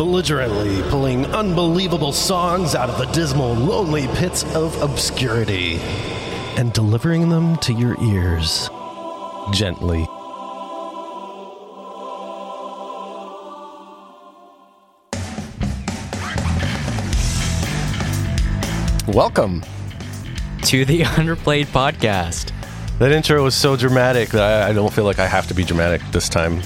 belligerently, pulling unbelievable songs out of the dismal, lonely pits of obscurity and delivering them to your ears gently. Welcome to the Underplayed Podcast. That intro was so dramatic that I, don't feel like I have to be dramatic this time.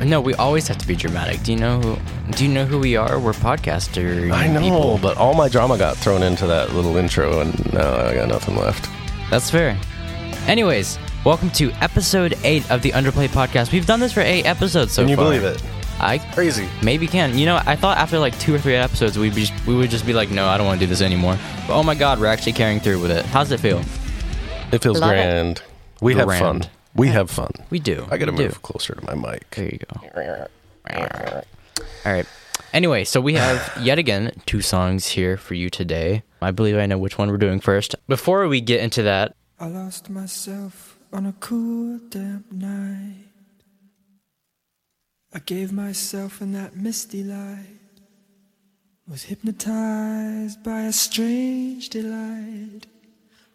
No, we always have to be dramatic. Do you know who? Do you know who we are? We're podcasters. I know, people. but all my drama got thrown into that little intro, and now I got nothing left. That's fair. Anyways, welcome to episode eight of the Underplay Podcast. We've done this for eight episodes so Can you far. believe it? I crazy. Maybe can. You know, I thought after like two or three episodes, we'd be we would just be like, no, I don't want to do this anymore. But oh my god, we're actually carrying through with it. How's it feel? It feels Love grand. It. We grand. have fun. We have fun. We do. I got to move do. closer to my mic. There you go. All right. Anyway, so we have yet again two songs here for you today. I believe I know which one we're doing first. Before we get into that, I lost myself on a cool, damp night. I gave myself in that misty light. Was hypnotized by a strange delight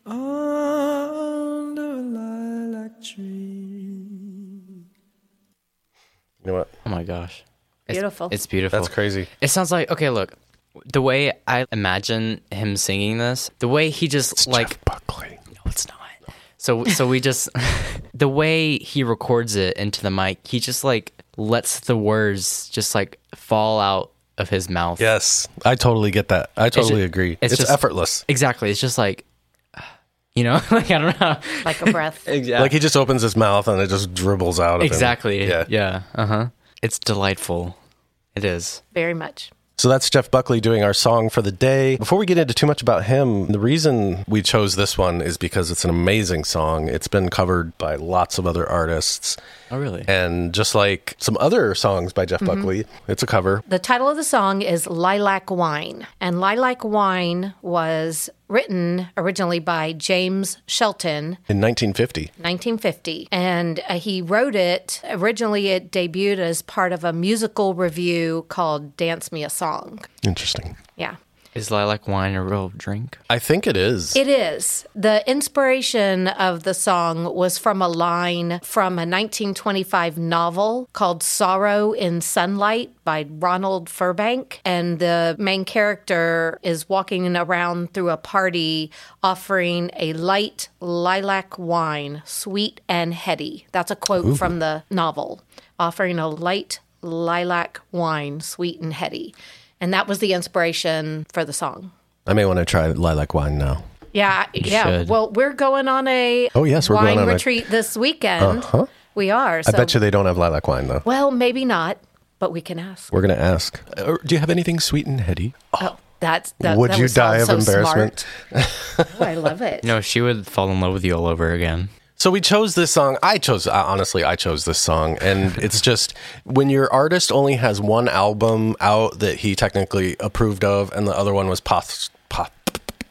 under a lilac tree. You know what? Oh my gosh. It's, beautiful. It's beautiful. That's crazy. It sounds like okay. Look, the way I imagine him singing this, the way he just it's like Jeff Buckley. No, it's not. So so we just the way he records it into the mic, he just like lets the words just like fall out of his mouth. Yes, I totally get that. I totally it's just, agree. It's, it's just, effortless. Exactly. It's just like you know, like I don't know, like a breath. exactly. Like he just opens his mouth and it just dribbles out of exactly. him. Yeah. Yeah. Uh huh. It's delightful. It is very much. So that's Jeff Buckley doing our song for the day. Before we get into too much about him, the reason we chose this one is because it's an amazing song. It's been covered by lots of other artists. Oh, really? And just like some other songs by Jeff mm-hmm. Buckley, it's a cover. The title of the song is Lilac Wine. And Lilac Wine was written originally by James Shelton in 1950. 1950. And uh, he wrote it originally, it debuted as part of a musical revue called Dance Me a Song. Interesting. Yeah. Is lilac wine a real drink? I think it is. It is. The inspiration of the song was from a line from a 1925 novel called Sorrow in Sunlight by Ronald Firbank. And the main character is walking around through a party offering a light lilac wine, sweet and heady. That's a quote Ooh. from the novel, offering a light lilac wine, sweet and heady. And that was the inspiration for the song. I may want to try lilac wine now. Yeah, you yeah. Should. Well, we're going on a oh yes, we're wine going on retreat a... this weekend. Uh-huh. We are. So. I bet you they don't have lilac wine though. Well, maybe not, but we can ask. We're going to ask. Uh, do you have anything sweet and heady? Oh, oh that's that, would that you die of so embarrassment? oh, I love it. No, she would fall in love with you all over again. So we chose this song. I chose uh, honestly, I chose this song, and it's just when your artist only has one album out that he technically approved of, and the other one was pos- pos-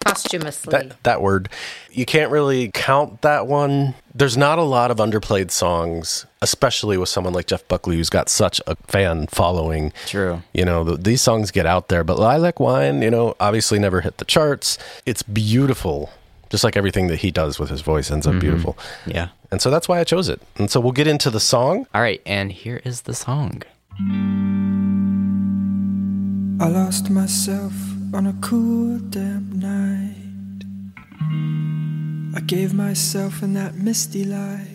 posthumously. That, that word, you can't really count that one. There's not a lot of underplayed songs, especially with someone like Jeff Buckley, who's got such a fan following. True. You know, these songs get out there, but Lilac Wine, you know, obviously never hit the charts. It's beautiful just like everything that he does with his voice ends up mm-hmm. beautiful. Yeah. And so that's why I chose it. And so we'll get into the song. All right. And here is the song. I lost myself on a cool, damp night. I gave myself in that misty light.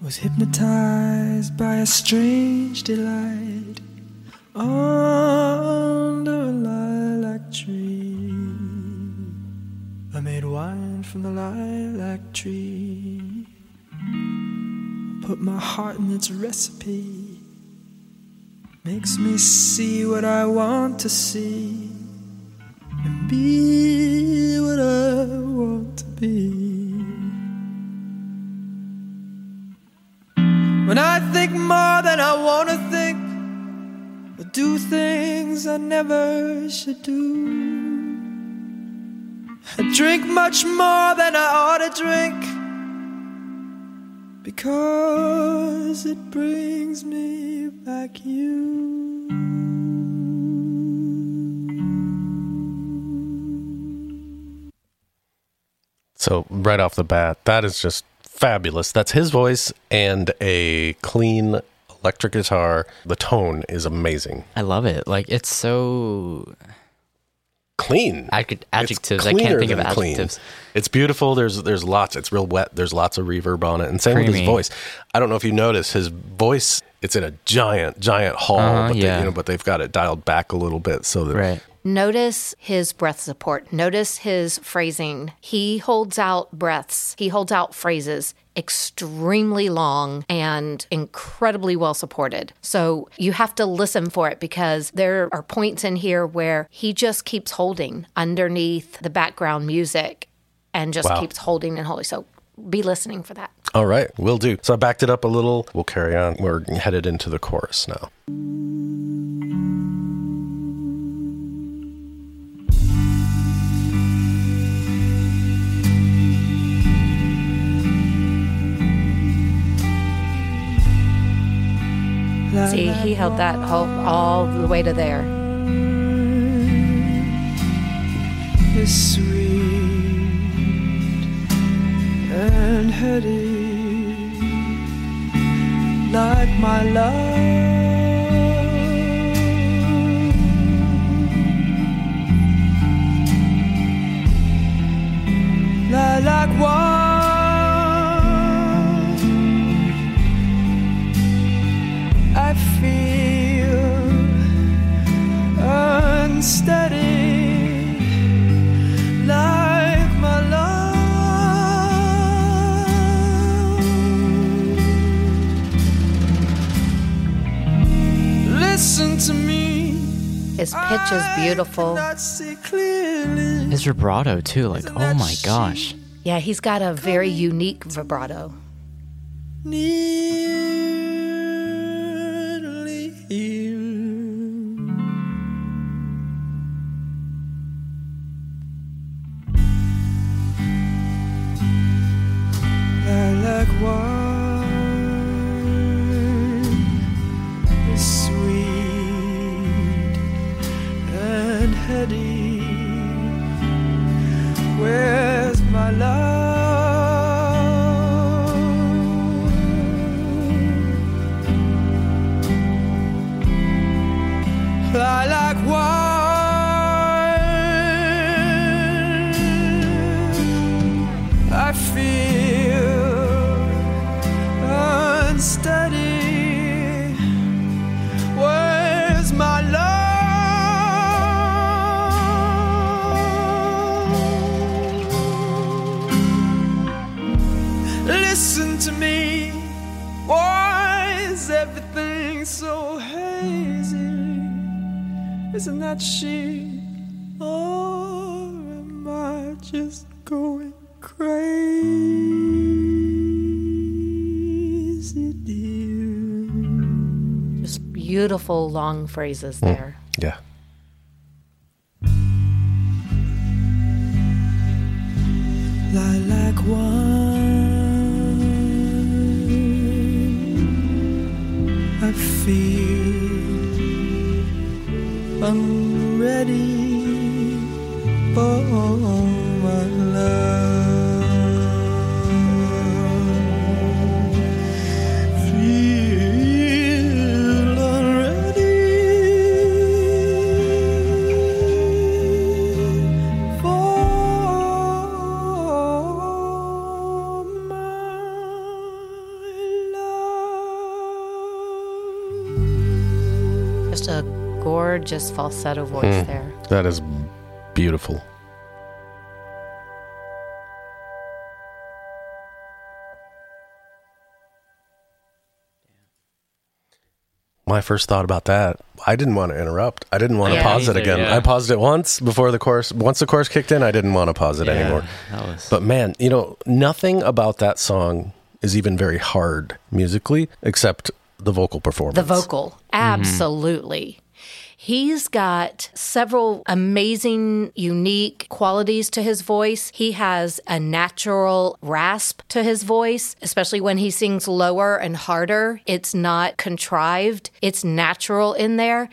Was hypnotized by a strange delight under a lilac tree made wine from the lilac tree. Put my heart in its recipe. Makes me see what I want to see and be what I want to be. When I think more than I want to think, I do things I never should do. I drink much more than I ought to drink because it brings me back you. So, right off the bat, that is just fabulous. That's his voice and a clean electric guitar. The tone is amazing. I love it. Like, it's so Clean. adjec- adjectives. I can't think of than clean. adjectives. It's beautiful. There's there's lots. It's real wet. There's lots of reverb on it, and same with his voice. I don't know if you notice his voice. It's in a giant giant hall, Uh-huh, but yeah. they, you know, but they've got it dialed back a little bit so that Right. Notice his breath support. Notice his phrasing. He holds out breaths. He holds out phrases extremely long and incredibly well supported. So you have to listen for it because there are points in here where he just keeps holding underneath the background music and just Wow. keeps holding and holding. So be listening for that. All right, we'll do. So I backed it up a little. We'll carry on. We're headed into the chorus now. See, he held that whole, all the way to there. is sweet and heady like my love. Like wine. Unsteady like my love. Listen to me. His pitch is beautiful. I cannot see clearly. His vibrato too. Like oh my gosh. Yeah, he's got a very unique vibrato. Nearly just going crazy, dear? Just beautiful long phrases mm. there. Yeah. Lilac wine. I feel I'm ready for Just a gorgeous falsetto voice hmm. there. That is beautiful. My first thought about that, I didn't want to interrupt. I didn't want to Yeah, pause it again. yeah. I paused it once before the course. Once the course kicked in, I didn't want to pause it anymore. Was But man, you know, nothing about that song is even very hard musically except the vocal performance. The vocal, absolutely. He's got several amazing, unique qualities to his voice. He has a natural rasp to his voice, especially when he sings lower and harder. It's not contrived, it's natural in there.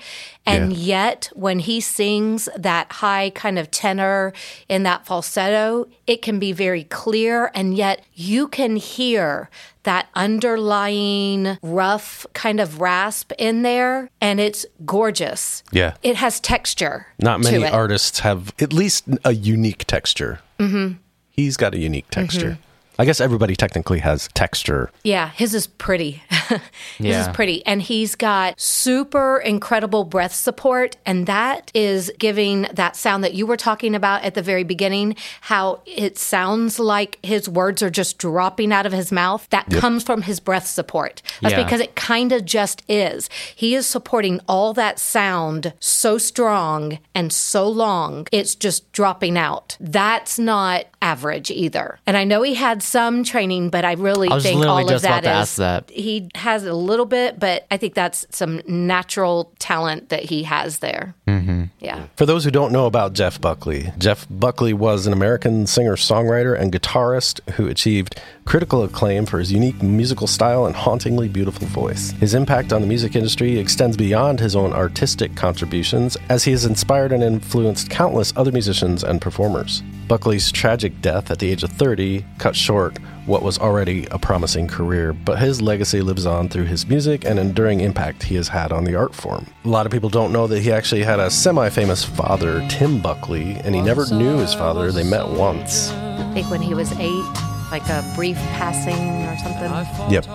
And Yeah. yet, when he sings that high kind of tenor in that falsetto, it can be very clear, and yet you can hear that underlying rough kind of rasp in there, and it's gorgeous. Yeah. It has texture. Not many artists have at least a unique texture. Mm-hmm. He's got a unique texture. I guess everybody technically has texture. Yeah, his is pretty. his Yeah. is pretty. And he's got super incredible breath support. And that is giving that sound that you were talking about at the very beginning, how it sounds like his words are just dropping out of his mouth. That comes from his breath support. That's Yeah. because it kind of just is. He is supporting all that sound so strong and so long, it's just dropping out. That's not average either. And I know he had some training, but I really I think all of about that to is ask that. he has a little bit, but I think that's some natural talent that he has there. Mm-hmm. Yeah. For those who don't know about Jeff Buckley, Jeff Buckley was an American singer songwriter and guitarist who achieved critical acclaim for his unique musical style and hauntingly beautiful voice. His impact on the music industry extends beyond his own artistic contributions, as he has inspired and influenced countless other musicians and performers. Buckley's tragic death at the age of 30 cut short what was already a promising career, but his legacy lives on through his music and enduring impact he has had on the art form. A lot of people don't know that he actually had a semi famous father, Tim Buckley, and he never knew his father. They met once. I think when he was eight, like a brief passing or something. Yep.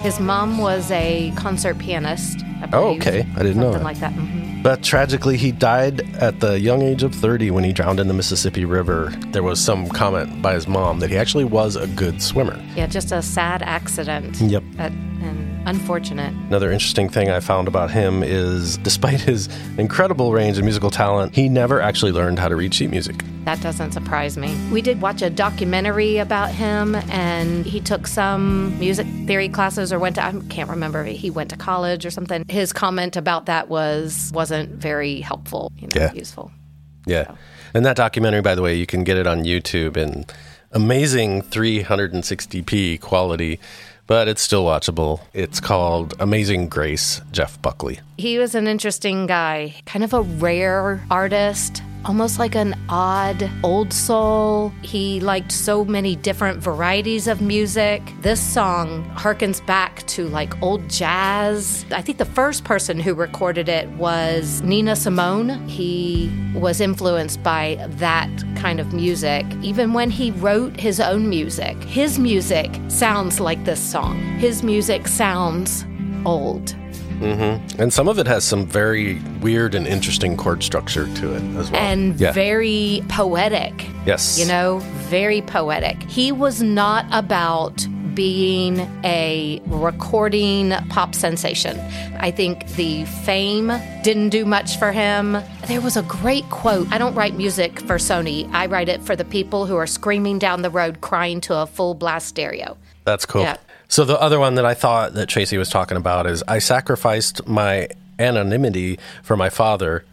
His mom was a concert pianist. I Oh, okay. I didn't know Something like that. hmm But tragically, he died at the young age of 30 when he drowned in the Mississippi River. There was some comment by his mom that he actually was a good swimmer. Yeah, just a sad accident. Yep. That, and unfortunate. Another interesting thing I found about him is despite his incredible range of musical talent, he never actually learned how to read sheet music. That doesn't surprise me. We did watch a documentary about him, and he took some music theory classes or went to, I can't remember, he went to college or something. His comment about that was, wasn't very helpful, you know, Yeah. useful. Yeah. And that documentary, by the way, you can get it on YouTube in amazing 360p quality, but it's still watchable. It's called Amazing Grace, Jeff Buckley. He was an interesting guy, kind of a rare artist, almost like an odd old soul. He liked so many different varieties of music. This song harkens back to like old jazz. I think the first person who recorded it was Nina Simone. He was influenced by that kind of music. Even when he wrote his own music, his music sounds like this song. His music sounds old. Mm-hmm. And some of it has some very weird and interesting chord structure to it as well. and yeah. very poetic. yes. You know, very poetic. He was not about being a recording pop sensation. I think the fame didn't do much for him. There was a great quote. I don't write music for Sony. I write it for the people who are screaming down the road crying to a full blast stereo. That's cool. Yeah. So the other one that I thought that Tracy was talking about is I sacrificed my anonymity for my father,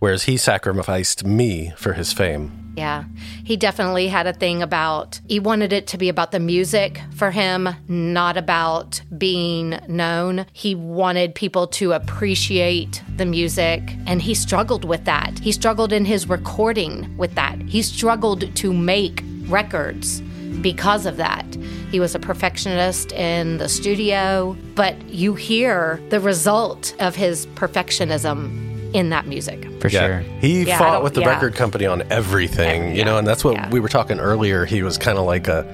whereas he sacrificed me for his fame. Yeah. He definitely had a thing about, he wanted it to be about the music for him, not about being known. He wanted people to appreciate the music, and he struggled with that. He struggled in his recording with that. He struggled to make records because of that. He was a perfectionist in the studio, but you hear the result of his perfectionism in that music. for sure. He Yeah, fought with the yeah. record company on everything, you know, and that's what yeah. we were talking earlier. He was kind of like a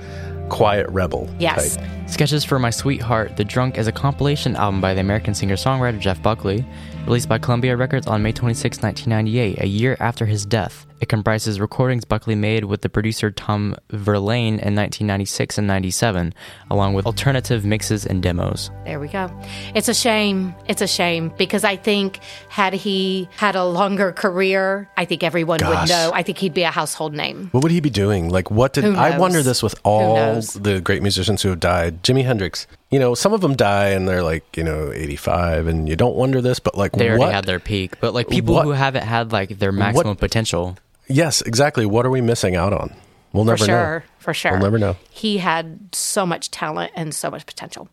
quiet rebel. Yes. type. Sketches for My Sweetheart, The Drunk is a compilation album by the American singer songwriter Jeff Buckley, released by Columbia Records on May 26, 1998, a year after his death. It comprises recordings Buckley made with the producer Tom Verlaine in 1996 and 97, along with alternative mixes and demos. There we go. It's a shame. It's a shame because I think had he had a longer career, I think everyone Gosh. would know. I think he'd be a household name. What would he be doing? Like, what did I wonder this with all the great musicians who have died? Jimi Hendrix. You know, some of them die and they're like, you know, 85 and you don't wonder this, but like They already what? had their peak, but like people What- who haven't had like their maximum potential. Yes, exactly. What are we missing out on? We'll never for sure, know. for sure. We'll never know. He had so much talent and so much potential.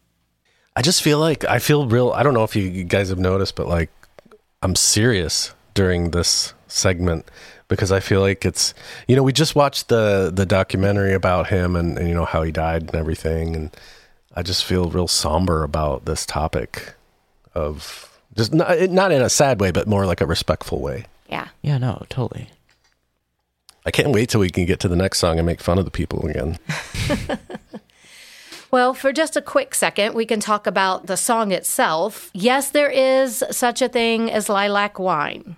I just feel like I feel real. I don't know if you guys have noticed, but like I'm serious during this segment because I feel like it's you know we just watched the the documentary about him and, and you know how he died and everything, and I just feel real somber about this topic of just not not in a sad way, but more like a respectful way. Yeah. Yeah, no, totally. I can't wait till we can get to the next song and make fun of the people again. Well, for just a quick second, we can talk about the song itself. Yes, there is such a thing as lilac wine.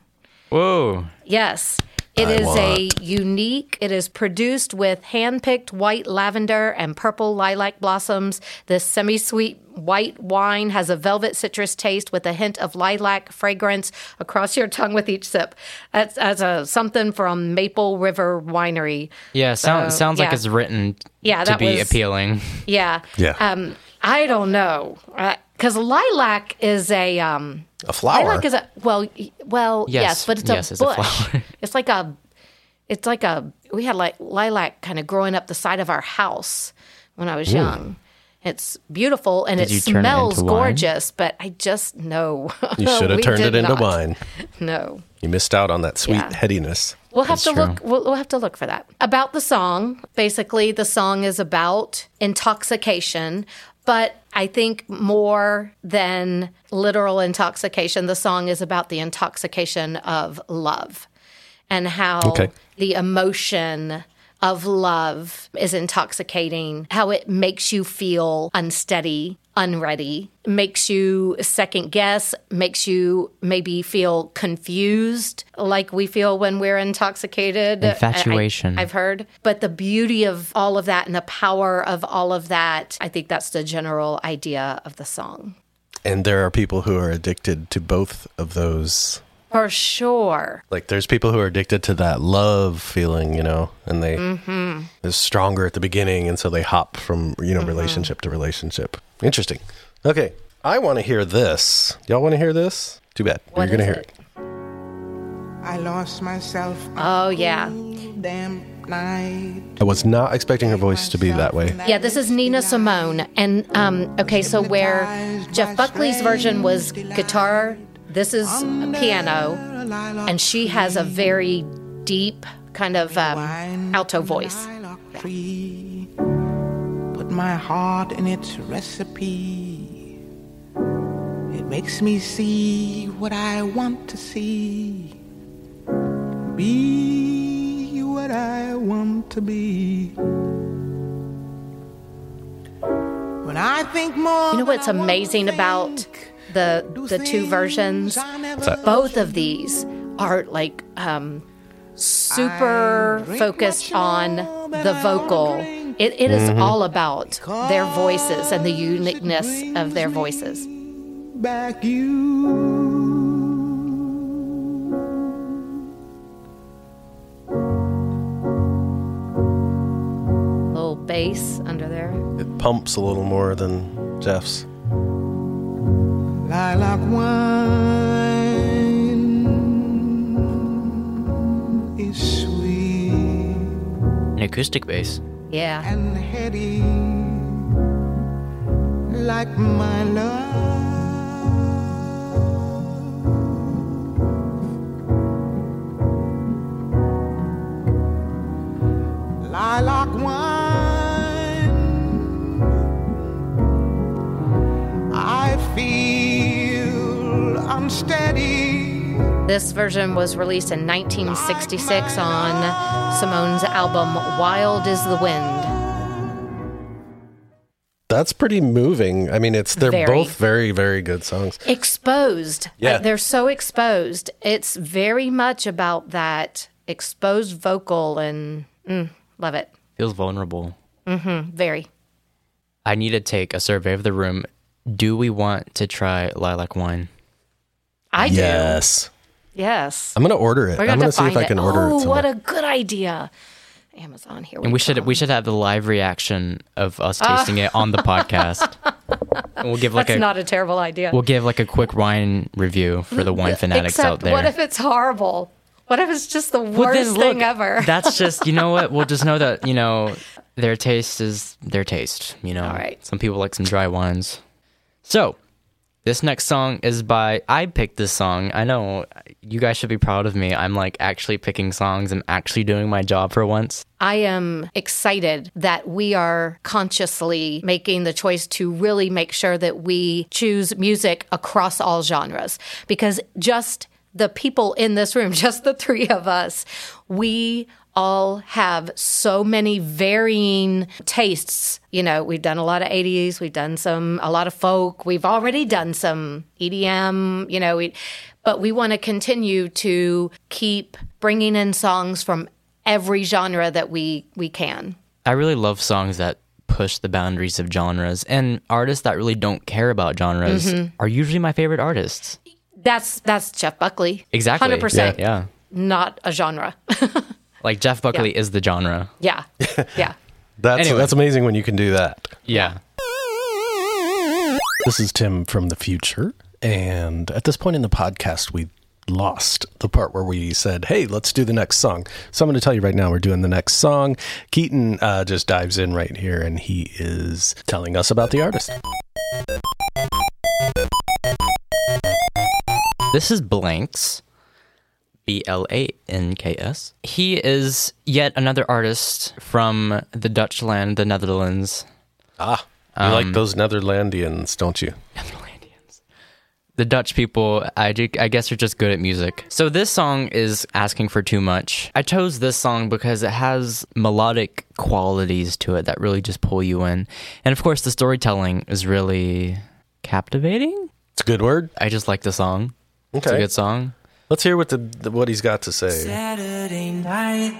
Whoa. Yes. It I is a unique, it is produced with hand picked white lavender and purple lilac blossoms. This semi sweet white wine has a velvet citrus taste with a hint of lilac fragrance across your tongue with each sip. That's, that's a, something from Maple River Winery. Yeah, sound, So, sounds like it's written Yeah, to be was- appealing. Yeah. Yeah. Um, I don't know. Because lilac is a. Um, A flower. Lilac is a well, well, yes, Yes, but it's yes, a it's a bush. flower. it's like a, it's like a. We had like lilac kind of growing up the side of our house when I was young. It's beautiful and Did it turn it smells gorgeous, but I just know you should have turned it into not. wine. No. You missed out on that sweet Yeah. headiness. We'll have That's to true. look. We'll, we'll have to look for that. About the song, basically, the song is about intoxication, but I think more than literal intoxication, the song is about the intoxication of love and how Okay. the emotion of love is intoxicating, how it makes you feel unsteady, unready, makes you second guess, makes you maybe feel confused, like we feel when we're intoxicated. Infatuation. I, have heard. But the beauty of all of that and the power of all of that, I think that's the general idea of the song. And there are people who are addicted to both of those For sure. Like there's people who are addicted to that love feeling, you know, and they Mm-hmm. is stronger at the beginning, and so they hop from you know relationship to relationship. Interesting. Okay, I want to hear this. Y'all want to hear this? Too bad. What You're gonna hear it? it. I lost myself Oh, yeah. damn night. I was not expecting her voice to be that way. Yeah, this is Nina Simone. And um, okay, so where Jeff Buckley's version was guitar, this is piano, and she has a very deep kind of um, alto voice. Tree. Put my heart in its recipe. It makes me see what I want to see. Be what I want to be. When I think more You know what's than I wanna amazing about the the two versions? I never that? Both of these are like um, super focused on the vocal. It, it is all about their voices and the uniqueness of their voices. back you. Little bass under there. It pumps a little more than Jeff's. Lilac wine is sweet An acoustic bass. Yeah. and heady like my love. Lilac wine, This version was released in 1966 on Simone's album Wild is the Wind. That's pretty moving. I mean, it's they're Very. both very very good songs. Exposed. Yeah. Uh, they're so exposed. It's very much about that exposed vocal and mm, love it. Feels vulnerable. Very. I need to take a survey of the room. Do we want to try lilac wine? I do. Yes, Yes. I'm gonna order it. We're I'm gonna gonna see if I can it. order oh, it. Oh, what a good idea. Amazon. Here we And we should we should have the live reaction of us ah. tasting it on the podcast. And we'll give like That's a not a terrible idea. we'll give like a quick wine review for the wine mm, fanatics Except, out there. what if it's horrible? What if it's just the Well, worst then, thing ever? That's just you know what we'll just know that you know their taste is their taste. You know, All right. some people like some dry wines. So this next song is by I picked this song. I know you guys should be proud of me. I'm like actually picking songs. I'm actually doing my job for once. I am excited that we are consciously making the choice to really make sure that we choose music across all genres because just the people in this room, just the three of us, we all have so many varying tastes. You know, we've done a lot of 80s, we've done some a lot of folk, we've already done some EDM, you know, we but we want to continue to keep bringing in songs from every genre that we we can. I really love songs that push the boundaries of genres and artists that really don't care about genres Mm-hmm. are usually my favorite artists. That's that's Jeff Buckley. Exactly. Hundred percent. Yeah. Not a genre. Like Jeff Buckley is the genre. yeah. Yeah. That's Anyway. that's amazing when you can do that. Yeah. This is Tim from the future, and at this point in the podcast, we lost the part where we said, "Hey, let's do the next song." So I'm going to tell you right now, we're doing the next song. Keaton uh, just dives in right here, and he is telling us about the artist. This is Blanks. B L A N K S. He is yet another artist from the Dutch land, the Netherlands. Ah, you like those Netherlandians, don't you? Netherlandians. The Dutch people, I, I guess, are just good at music. So this song is asking for too much. I chose this song because it has melodic qualities to it that really just pull you in. And of course, the storytelling is really captivating. It's a good word. I just like the song. It's a good song. Let's hear what the, the what he's got to say. Saturday night,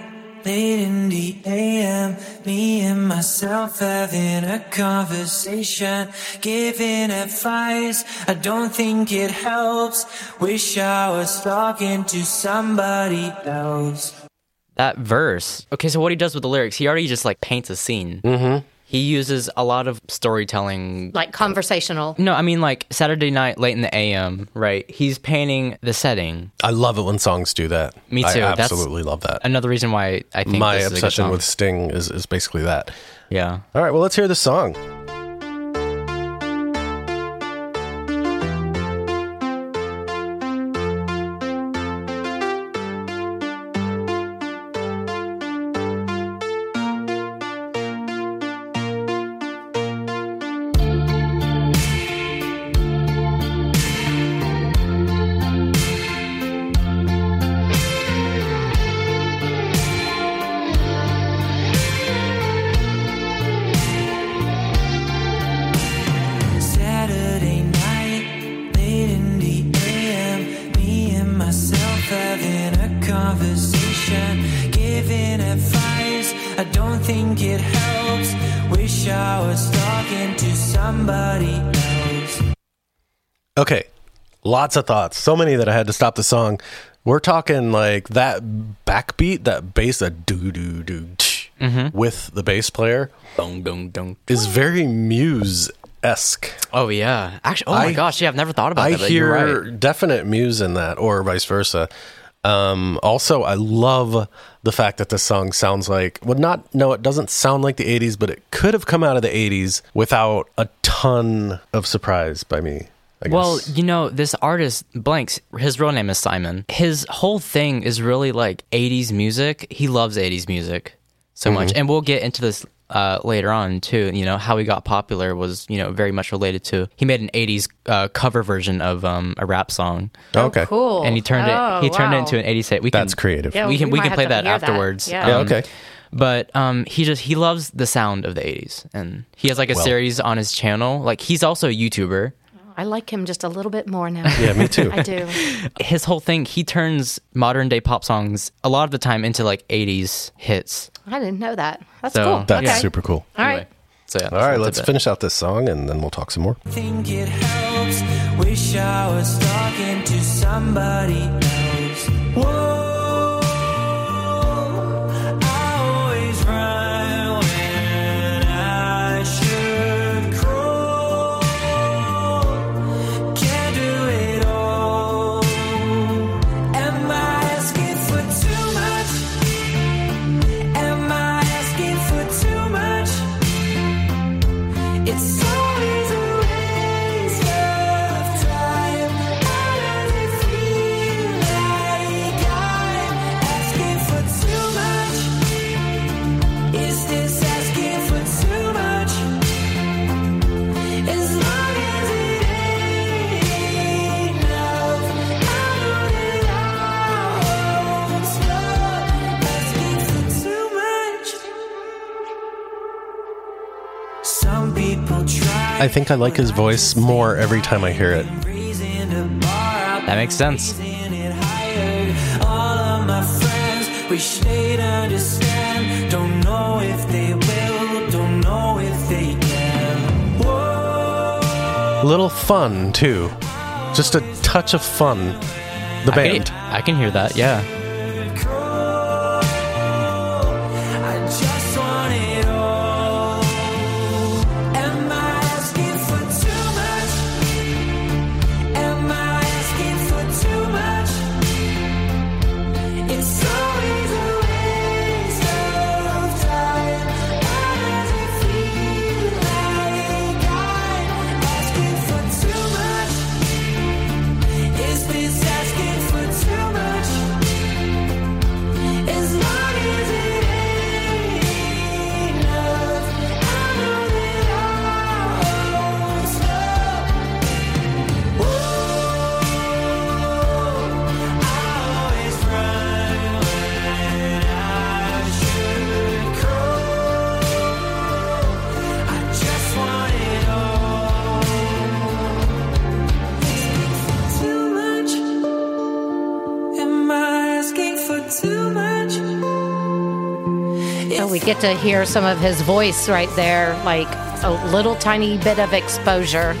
late in the AM, me and myself having a conversation, giving advice. I don't think it helps. Wish I was talking to somebody else. that verse. Okay, so what he does with the lyrics, he already just like paints a scene. Mm-hmm. He uses a lot of storytelling. Like conversational. No, I mean like Saturday night, late in the AM, right? He's painting the setting. I love it when songs do that. Me too. I That's absolutely love that. Another reason why I think My this is a good obsession song. with Sting is, is basically that. yeah. All right, well, let's hear the song. Lots of thoughts. So many that I had to stop the song. We're talking like that backbeat, that bass, that doo doo doo with the bass player Dong dong dong. is very Muse esque. Oh yeah. Actually, oh my I- gosh, yeah, I've never thought about I that. you're hear right. definite Muse in that, or vice versa. Um, also, I love the fact that this song sounds like well, not no, it doesn't sound like the '80s, but it could have come out of the '80s without a ton of surprise by me. I guess. Well, you know, this artist, Blanks, his real name is Simon. His whole thing is really like 80s music. He loves 80s music so much. Mm-hmm. And we'll get into this uh, later on, too. You know, how he got popular was, you know, very much related to. He made an 80s uh, cover version of um, a rap song. okay, Cool. And he turned Oh, it he turned it into an 80s hit. We can, that's creative. Yeah, we can we, can play that hear that. afterwards. Yeah. Yeah, Um, okay. But um, he just he loves the sound of the 80s, and he has like a Well- series on his channel. Like he's also a YouTuber. I like him just a little bit more now. Yeah, me too. I do. his whole thing he turns modern day pop songs a lot of the time into like 80s hits I didn't know that. That's So, cool. That's okay. super cool. All right. Anyway, so yeah All right, let's finish out this song and then we'll talk some more. Think it helps. Wish I was talking to somebody else. Whoa, I think I like his voice more every time I hear it. That makes sense. All of my friends wish they'd understand. Don't know if they will, don't know if they can. Whoa. Little fun too, just a touch of fun. The I band. can, I can hear that. Yeah. Get to hear some of his voice right there, like a little tiny bit of exposure.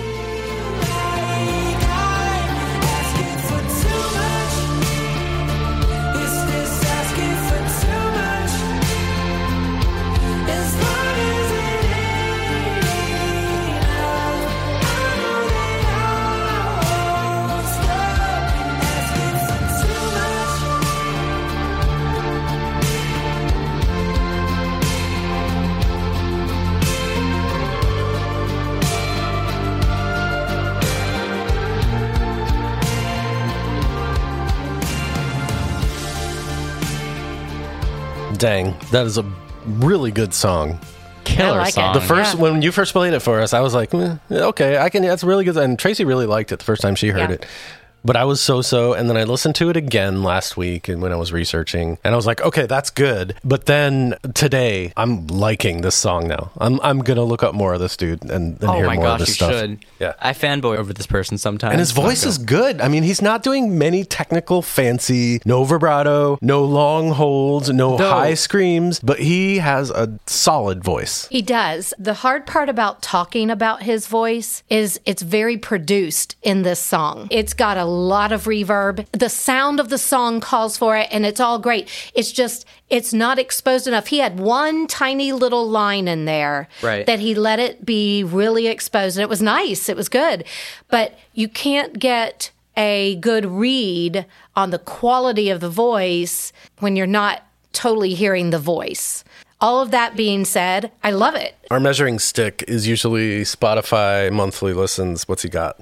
Dang, that is a really good song. Killer like it. song. The first Yeah. when you first played it for us, I was like, "Eh, okay, I can. That's really good. And Tracy really liked it the first time she heard Yeah. it. But I was so so, and then I listened to it again last week, and when I was researching, and I was like, okay, that's good. But then today, I'm liking this song now. I'm I'm gonna look up more of this dude and, and oh hear my more gosh, of this you stuff. should. Yeah. I fanboy over this person sometimes. And his voice is good. I mean, he's not doing many technical, fancy, no vibrato, no long holds, no Though- high screams, but he has a solid voice. He does. The hard part about talking about his voice is it's very produced in this song. It's got a lot of reverb. The sound of the song calls for it, and it's all great. It's just, it's not exposed enough. He had one tiny little line in there Right. that he let it be really exposed, and it was nice. It was good. But you can't get a good read on the quality of the voice when you're not totally hearing the voice. All of that being said, I love it. Our measuring stick is usually Spotify monthly listens. What's he got?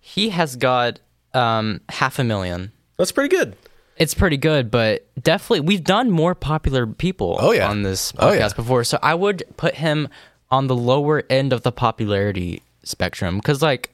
He has got um, half a million. That's pretty good. It's pretty good, but definitely we've done more popular people Oh, yeah. on this podcast Oh, yeah. before. So I would put him on the lower end of the popularity spectrum because like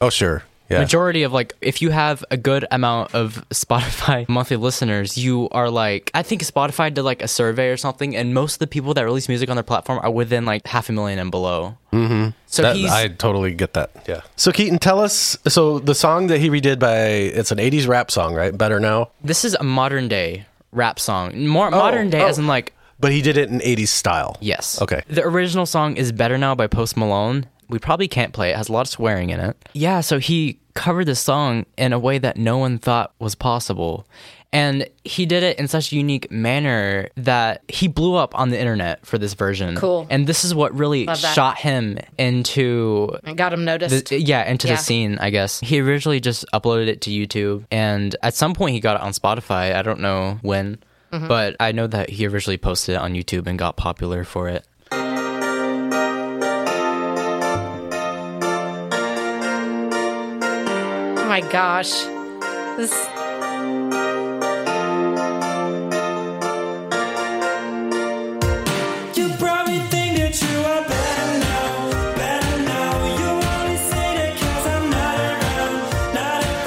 Oh, sure. Yeah. majority of like if you have a good amount of spotify monthly listeners you are like i think spotify did like a survey or something and most of the people that release music on their platform are within like half a million and below mm-hmm. so That- he's I totally get that. Yeah. So Keaton, tell us. So the song that he redid by it's an '80s rap song, right? Better now, this is a modern day rap song more modern day oh. as in like but he did it in '80s style. Yes. Okay. The original song is Better Now by Post Malone. We probably can't play it. It has a lot of swearing in it. Yeah, so he covered this song in a way that no one thought was possible. And he did it in such a unique manner that he blew up on the internet for this version. Cool. And this is what really shot him into I got him noticed. the, yeah, into Yeah. the scene, I guess. He originally just uploaded it to YouTube, and at some point he got it on Spotify. I don't know when, Mm-hmm. but I know that he originally posted it on YouTube and got popular for it. Not gosh.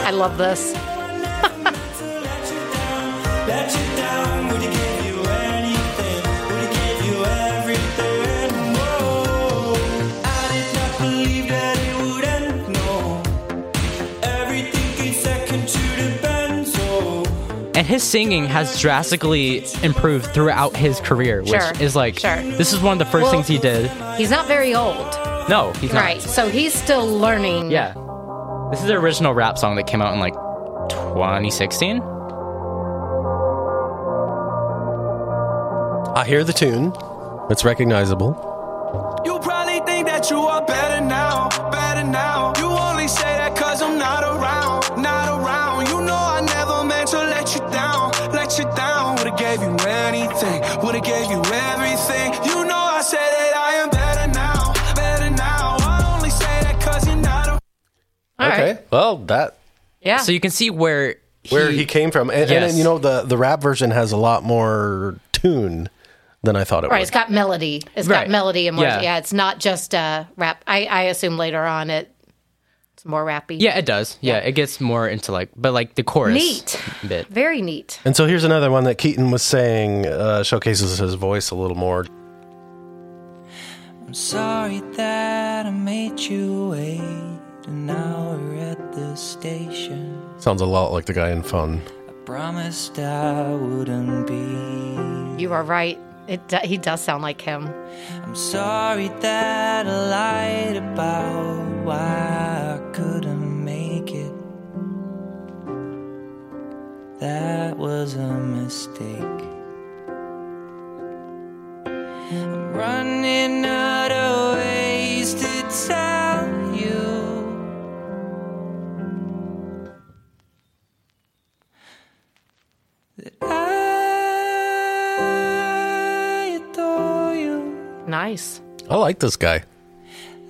I love this. His singing has drastically improved throughout his career, which Sure, is like sure. this is one of the first Well- things he did. He's not very old, No, he's not. right? So he's still learning. Yeah. This is the original rap song that came out in like 2016. I hear the tune. It's recognizable. Would've gave you everything. You know I said that I am better now, better now. I only say that cause you're not around. All right. okay. Well, that Yeah. So you can see where he, where he came from, and, and Yes. you know the the rap version has a lot more tune than I thought it was. Right, would. it's got melody. It's Right. got melody and words. Yeah. Yeah. it's not just uh, rap. I, I assume later on it it's more rappy. Yeah, it does. Yeah, it gets more into like, but like the chorus Neat. bit. Very neat. And so here's another one that Keaton was saying uh, showcases his voice a little more. I'm sorry that I made you wait an hour at the station. Sounds a lot like the guy in Fun. I promised I wouldn't be. You are right. It he does sound like him. I'm sorry that I lied about why I couldn't make it. That was a mistake. I'm running out of ways to tell Nice. I like this guy.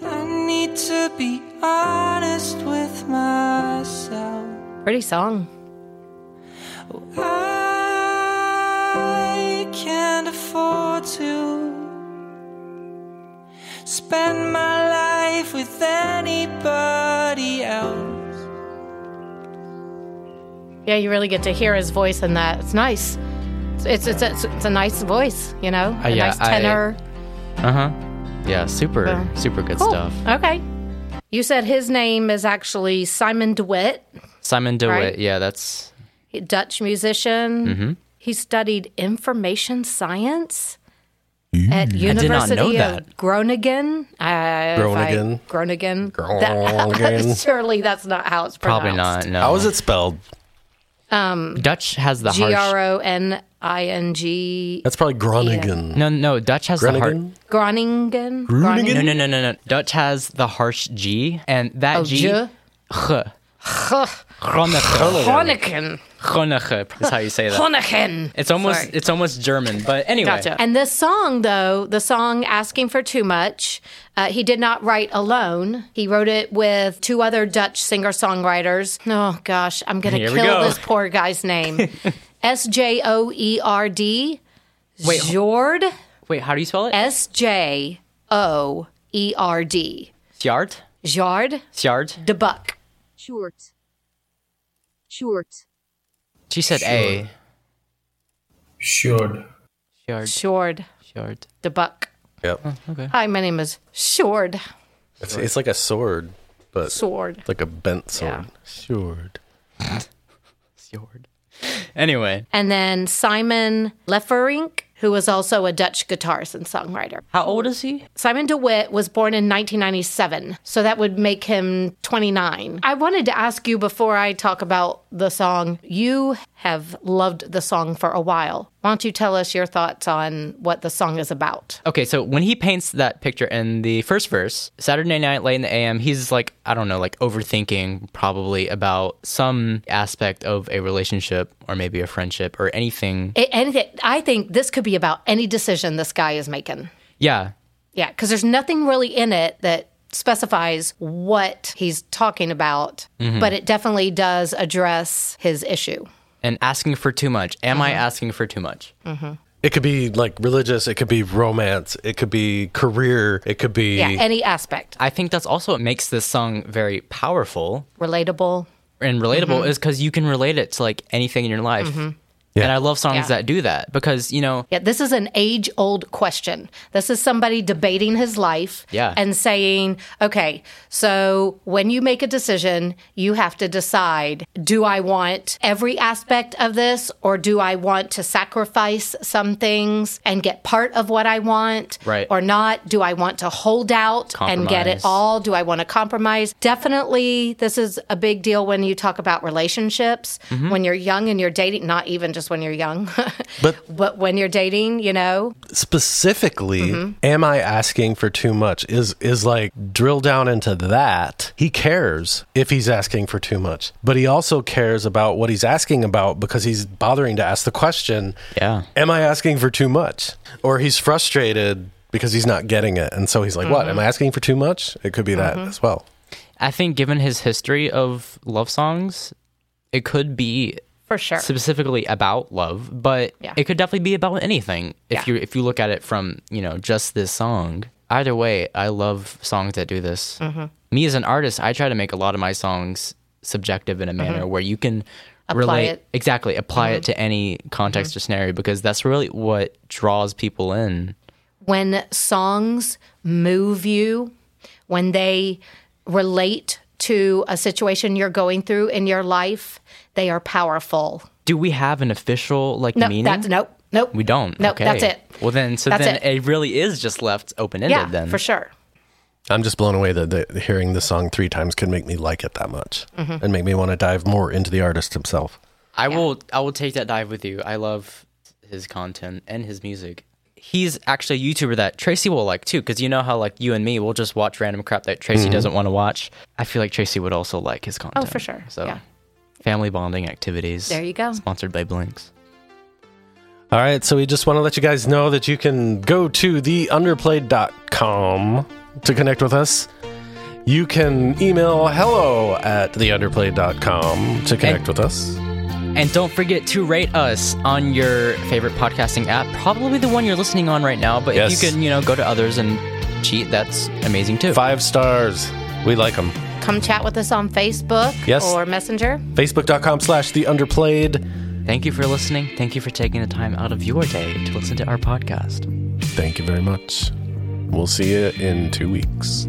I need to be honest with myself. Pretty song. I can't afford to spend my life with anybody else. Yeah, you really get to hear his voice in that. It's nice. It's it's it's, it's a nice voice, you know, a Uh, yeah, nice I- tenor. Uh huh. Yeah, super, Yeah. super good Cool. stuff. Okay. You said his name is actually Simon de Wit, Simon de Wit. Right. Yeah, that's a Dutch musician. Mm-hmm. He studied information science at did not University know of that. Groningen. Uh, if I- Groningen. Groningen. Groningen. That- surely that's not how it's pronounced. probably pronounced. not. No. How is it spelled? Dutch has the G harsh. R O N I N G. That's probably Groningen. No, no. Dutch has the harsh. Groningen? Groningen. Groningen? No, no, no, no, no. Dutch has the harsh G, and that Oh, G. G. Groningen. Groningen. Groningen is how you say that. Groningen. It's almost Sorry. it's almost German, but anyway. Gotcha. And this song, though, the song Asking for Too Much, uh, he did not write alone. He wrote it with two other Dutch singer songwriters. Oh, gosh, I'm going to Here kill go. this poor guy's name. S J O E R D. Wait. Jord. Wait, how do you spell it? S J O E R D. Sjard? Jard Sjard? de Buck. Short. Short. She said A. Should. Sjard. Shord Sjard. de Buck. Yep. Okay. Hi, my name is Shord. It's, it's like a sword, but Sword. like a bent sword. Yeah. Sword. Sjord. Anyway, And then Simon Leferink, who was also a Dutch guitarist and songwriter. how old is he? Simon de Wit was born in 1997, so that would make him 29. I wanted to ask you before I talk about the song, you have loved the song for a while. Why don't you tell us your thoughts on what the song is about? Okay, so when he paints that picture in the first verse, Saturday night late in the AM, he's like, I don't know, like overthinking probably about some aspect of a relationship or maybe a friendship or anything. It, anything, I think this could be about any decision this guy is making. Yeah. Yeah, because there's nothing really in it that specifies what he's talking about, mm-hmm. but it definitely does address his issue. And asking for too much. Am Uh-huh. I asking for too much? It could be like religious. It could be romance. It could be career. It could be. Yeah, any aspect. I think that's also what makes this song very powerful Relatable. and relatable Mm-hmm. is because you can relate it to like anything in your life. Yeah. And I love songs Yeah. that do that because, you know, Yeah, this is an age old question. This is somebody debating his life Yeah. and saying, okay, so when you make a decision, you have to decide do I want every aspect of this or do I want to sacrifice some things and get part of what I want Right. or not? Do I want to hold out and get it all? Do I want to compromise? Definitely, this is a big deal when you talk about relationships. Mm-hmm. When you're young and you're dating, not even just when you're young, But but when you're dating, you know, specifically, Mm-hmm. am I asking for too much? Is is like drill down into that. He cares if he's asking for too much, but he also cares about what he's asking about because he's bothering to ask the question. Yeah. Am I asking for too much? Or he's frustrated because he's not getting it, and so he's like, "What? Am Mm-hmm. I asking for too much?" It could be that as well. I think given his history of love songs, it could be for sure. specifically about love, but Yeah. it could definitely be about anything if Yeah. you if you look at it from you know just this song. Either way, I love songs that do this. Mm-hmm. Me as an artist, I try to make a lot of my songs subjective in a manner where you can Mm-hmm. Apply relate it. Mm-hmm. exactly apply it to any context or scenario because that's really what draws people in. when songs move you, when they relate to a situation you're going through in your life, they are powerful. Do we have an official like No, meaning? that's nope, nope. we don't. Nope, okay. that's it. Well, then, so That's then it. it. really is just left open ended. Yeah, then for sure. I'm just blown away that the, hearing the song three times could make me like it that much Mm-hmm. and make me want to dive more into the artist himself. I will I will take that dive with you. I love his content and his music. He's actually a YouTuber that Tracy will like too, because you know how like you and me will just watch random crap that Tracy Mm-hmm. doesn't want to watch. I feel like Tracy would also like his content. Oh, for sure. So Yeah. family bonding activities. There you go. Sponsored by Blanks. All right, so we just want to let you guys know that you can go to theunderplayed.com to connect with us. You can email hello at theunderplayed.com to connect And- with us. And don't forget to rate us on your favorite podcasting app, probably the one you're listening on right now. But Yes. if you can, you know, go to others and cheat, that's amazing too. Five stars. We like them. Come chat with us on Facebook Yes. or Messenger. Facebook.com slash theunderplayed. Thank you for listening. Thank you for taking the time out of your day to listen to our podcast. Thank you very much. We'll see you in two weeks.